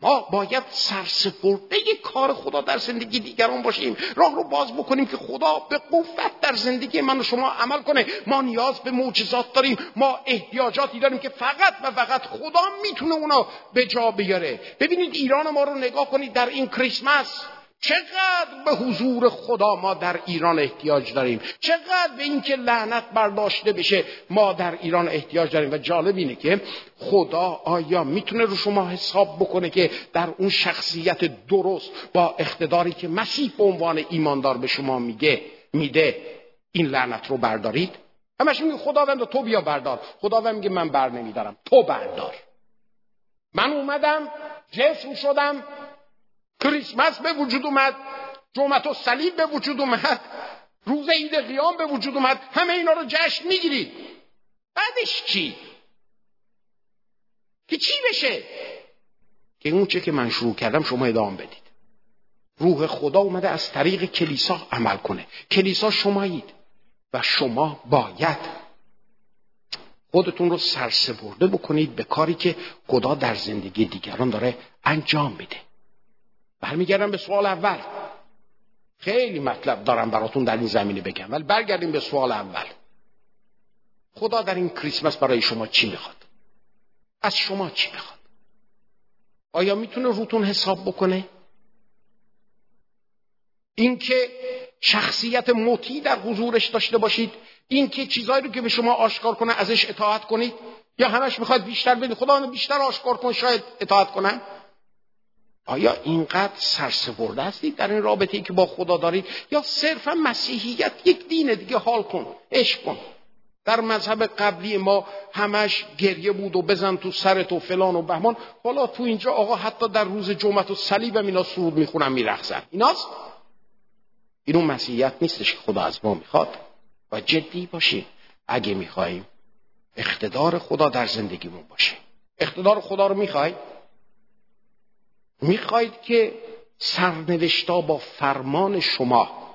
ما باید سرسپرده کار خدا در زندگی دیگران باشیم. راه رو باز بکنیم که خدا به قوت در زندگی من و شما عمل کنه. ما نیاز به معجزات داریم. ما احتیاجاتی داریم که فقط و فقط خدا می‌تونه اونا به جا بیاره. ببینید ایران ما رو نگاه کنید در این کریسمس. چقدر به حضور خدا ما در ایران احتیاج داریم؟ چقدر به اینکه لعنت برداشته بشه ما در ایران احتیاج داریم؟ و جالب اینه که خدا آیا می‌تونه رو شما حساب بکنه که در اون شخصیت درست با اقتداری که مسیح به عنوان ایماندار به شما میگه میده این لعنت رو بردارید؟ همش میگه خداوند تو بیا بردار. خداوند میگه من بر نمیدارم. تو بردار. من اومدم جسم شدم کریسمس به وجود اومد جمعت و صلیب به وجود اومد روز عید قیام به وجود اومد همه اینا رو جشن می‌گیرید. بعدش چی؟ که چی بشه؟ که اون چه که من شروع کردم شما ادامه بدید. روح خدا اومده از طریق کلیسا عمل کنه. کلیسا شمایید و شما باید خودتون رو سرسپرده بکنید به کاری که خدا در زندگی دیگران داره انجام میده برمیگردم به سوال اول. خیلی مطلب دارم براتون در این زمینه بگم ولی برگردیم به سوال اول. خدا در این کریسمس برای شما چی می‌خواد؟ از شما چی می‌خواد؟ آیا می‌تونه روتون حساب بکنه؟ اینکه شخصیت مطیع در حضورش داشته باشید اینکه چیزایی رو که به شما آشکار کنه ازش اطاعت کنید یا همش می‌خواد بیشتر بدید؟ خدا بیشتر آشکار کن شاید اطاعت کنن؟ آیا اینقدر سرسپرده هستید در این رابطه ای که با خدا دارید یا صرفا مسیحیت یک دین دیگه حال کن عشق کن. در مذهب قبلی ما همش گریه بود و بزن تو سرت و فلان و بهمان. حالا تو اینجا آقا حتی در روز جمعت و صلیبم اینا سرود می‌خونن میرخزن ایناست؟ این اون مسیحیت نیستش که خدا از ما می‌خواد. و جدی باشیم اگه می‌خواهیم اقتدار خدا در زندگیمون باشه. اقتدار خدا رو می‌خوای؟ می‌خواید که سرنوشتا با فرمان شما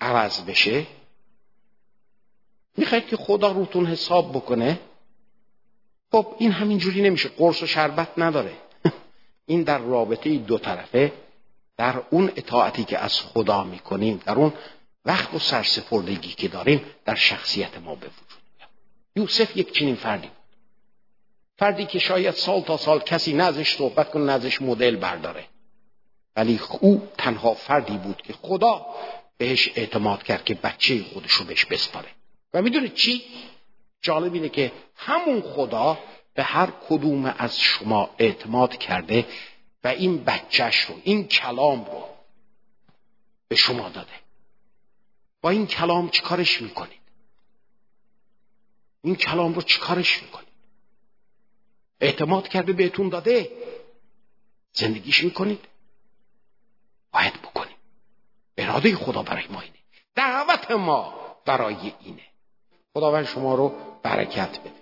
عوض بشه؟ می‌خواید که خدا روتون حساب بکنه؟ خب این همینجوری نمیشه. قرص و شربت نداره. [laughs] این در رابطه دو طرفه. در اون اطاعتی که از خدا می‌کنیم در اون وقت و سرسپردگی که داریم در شخصیت ما به وجود میاد. یوسف یک چنین فردی فردی که شاید سال تا سال کسی نزش صحبت کنه نزش مدل برداره. ولی او تنها فردی بود که خدا بهش اعتماد کرد که بچه خودش رو بهش بسپاره و می‌دونید چی؟ جالب اینه که همون خدا به هر کدوم از شما اعتماد کرده و این بچهش رو این کلام رو به شما داده. با این کلام چیکارش می‌کنید؟ این کلام رو چیکارش می‌کنید؟ اعتماد کرده بهتون داده. زندگیش می‌کنید. باید بکنید. اراده خدا برای ما اینه. دعوت ما برای اینه. خداوند شما رو برکت بده.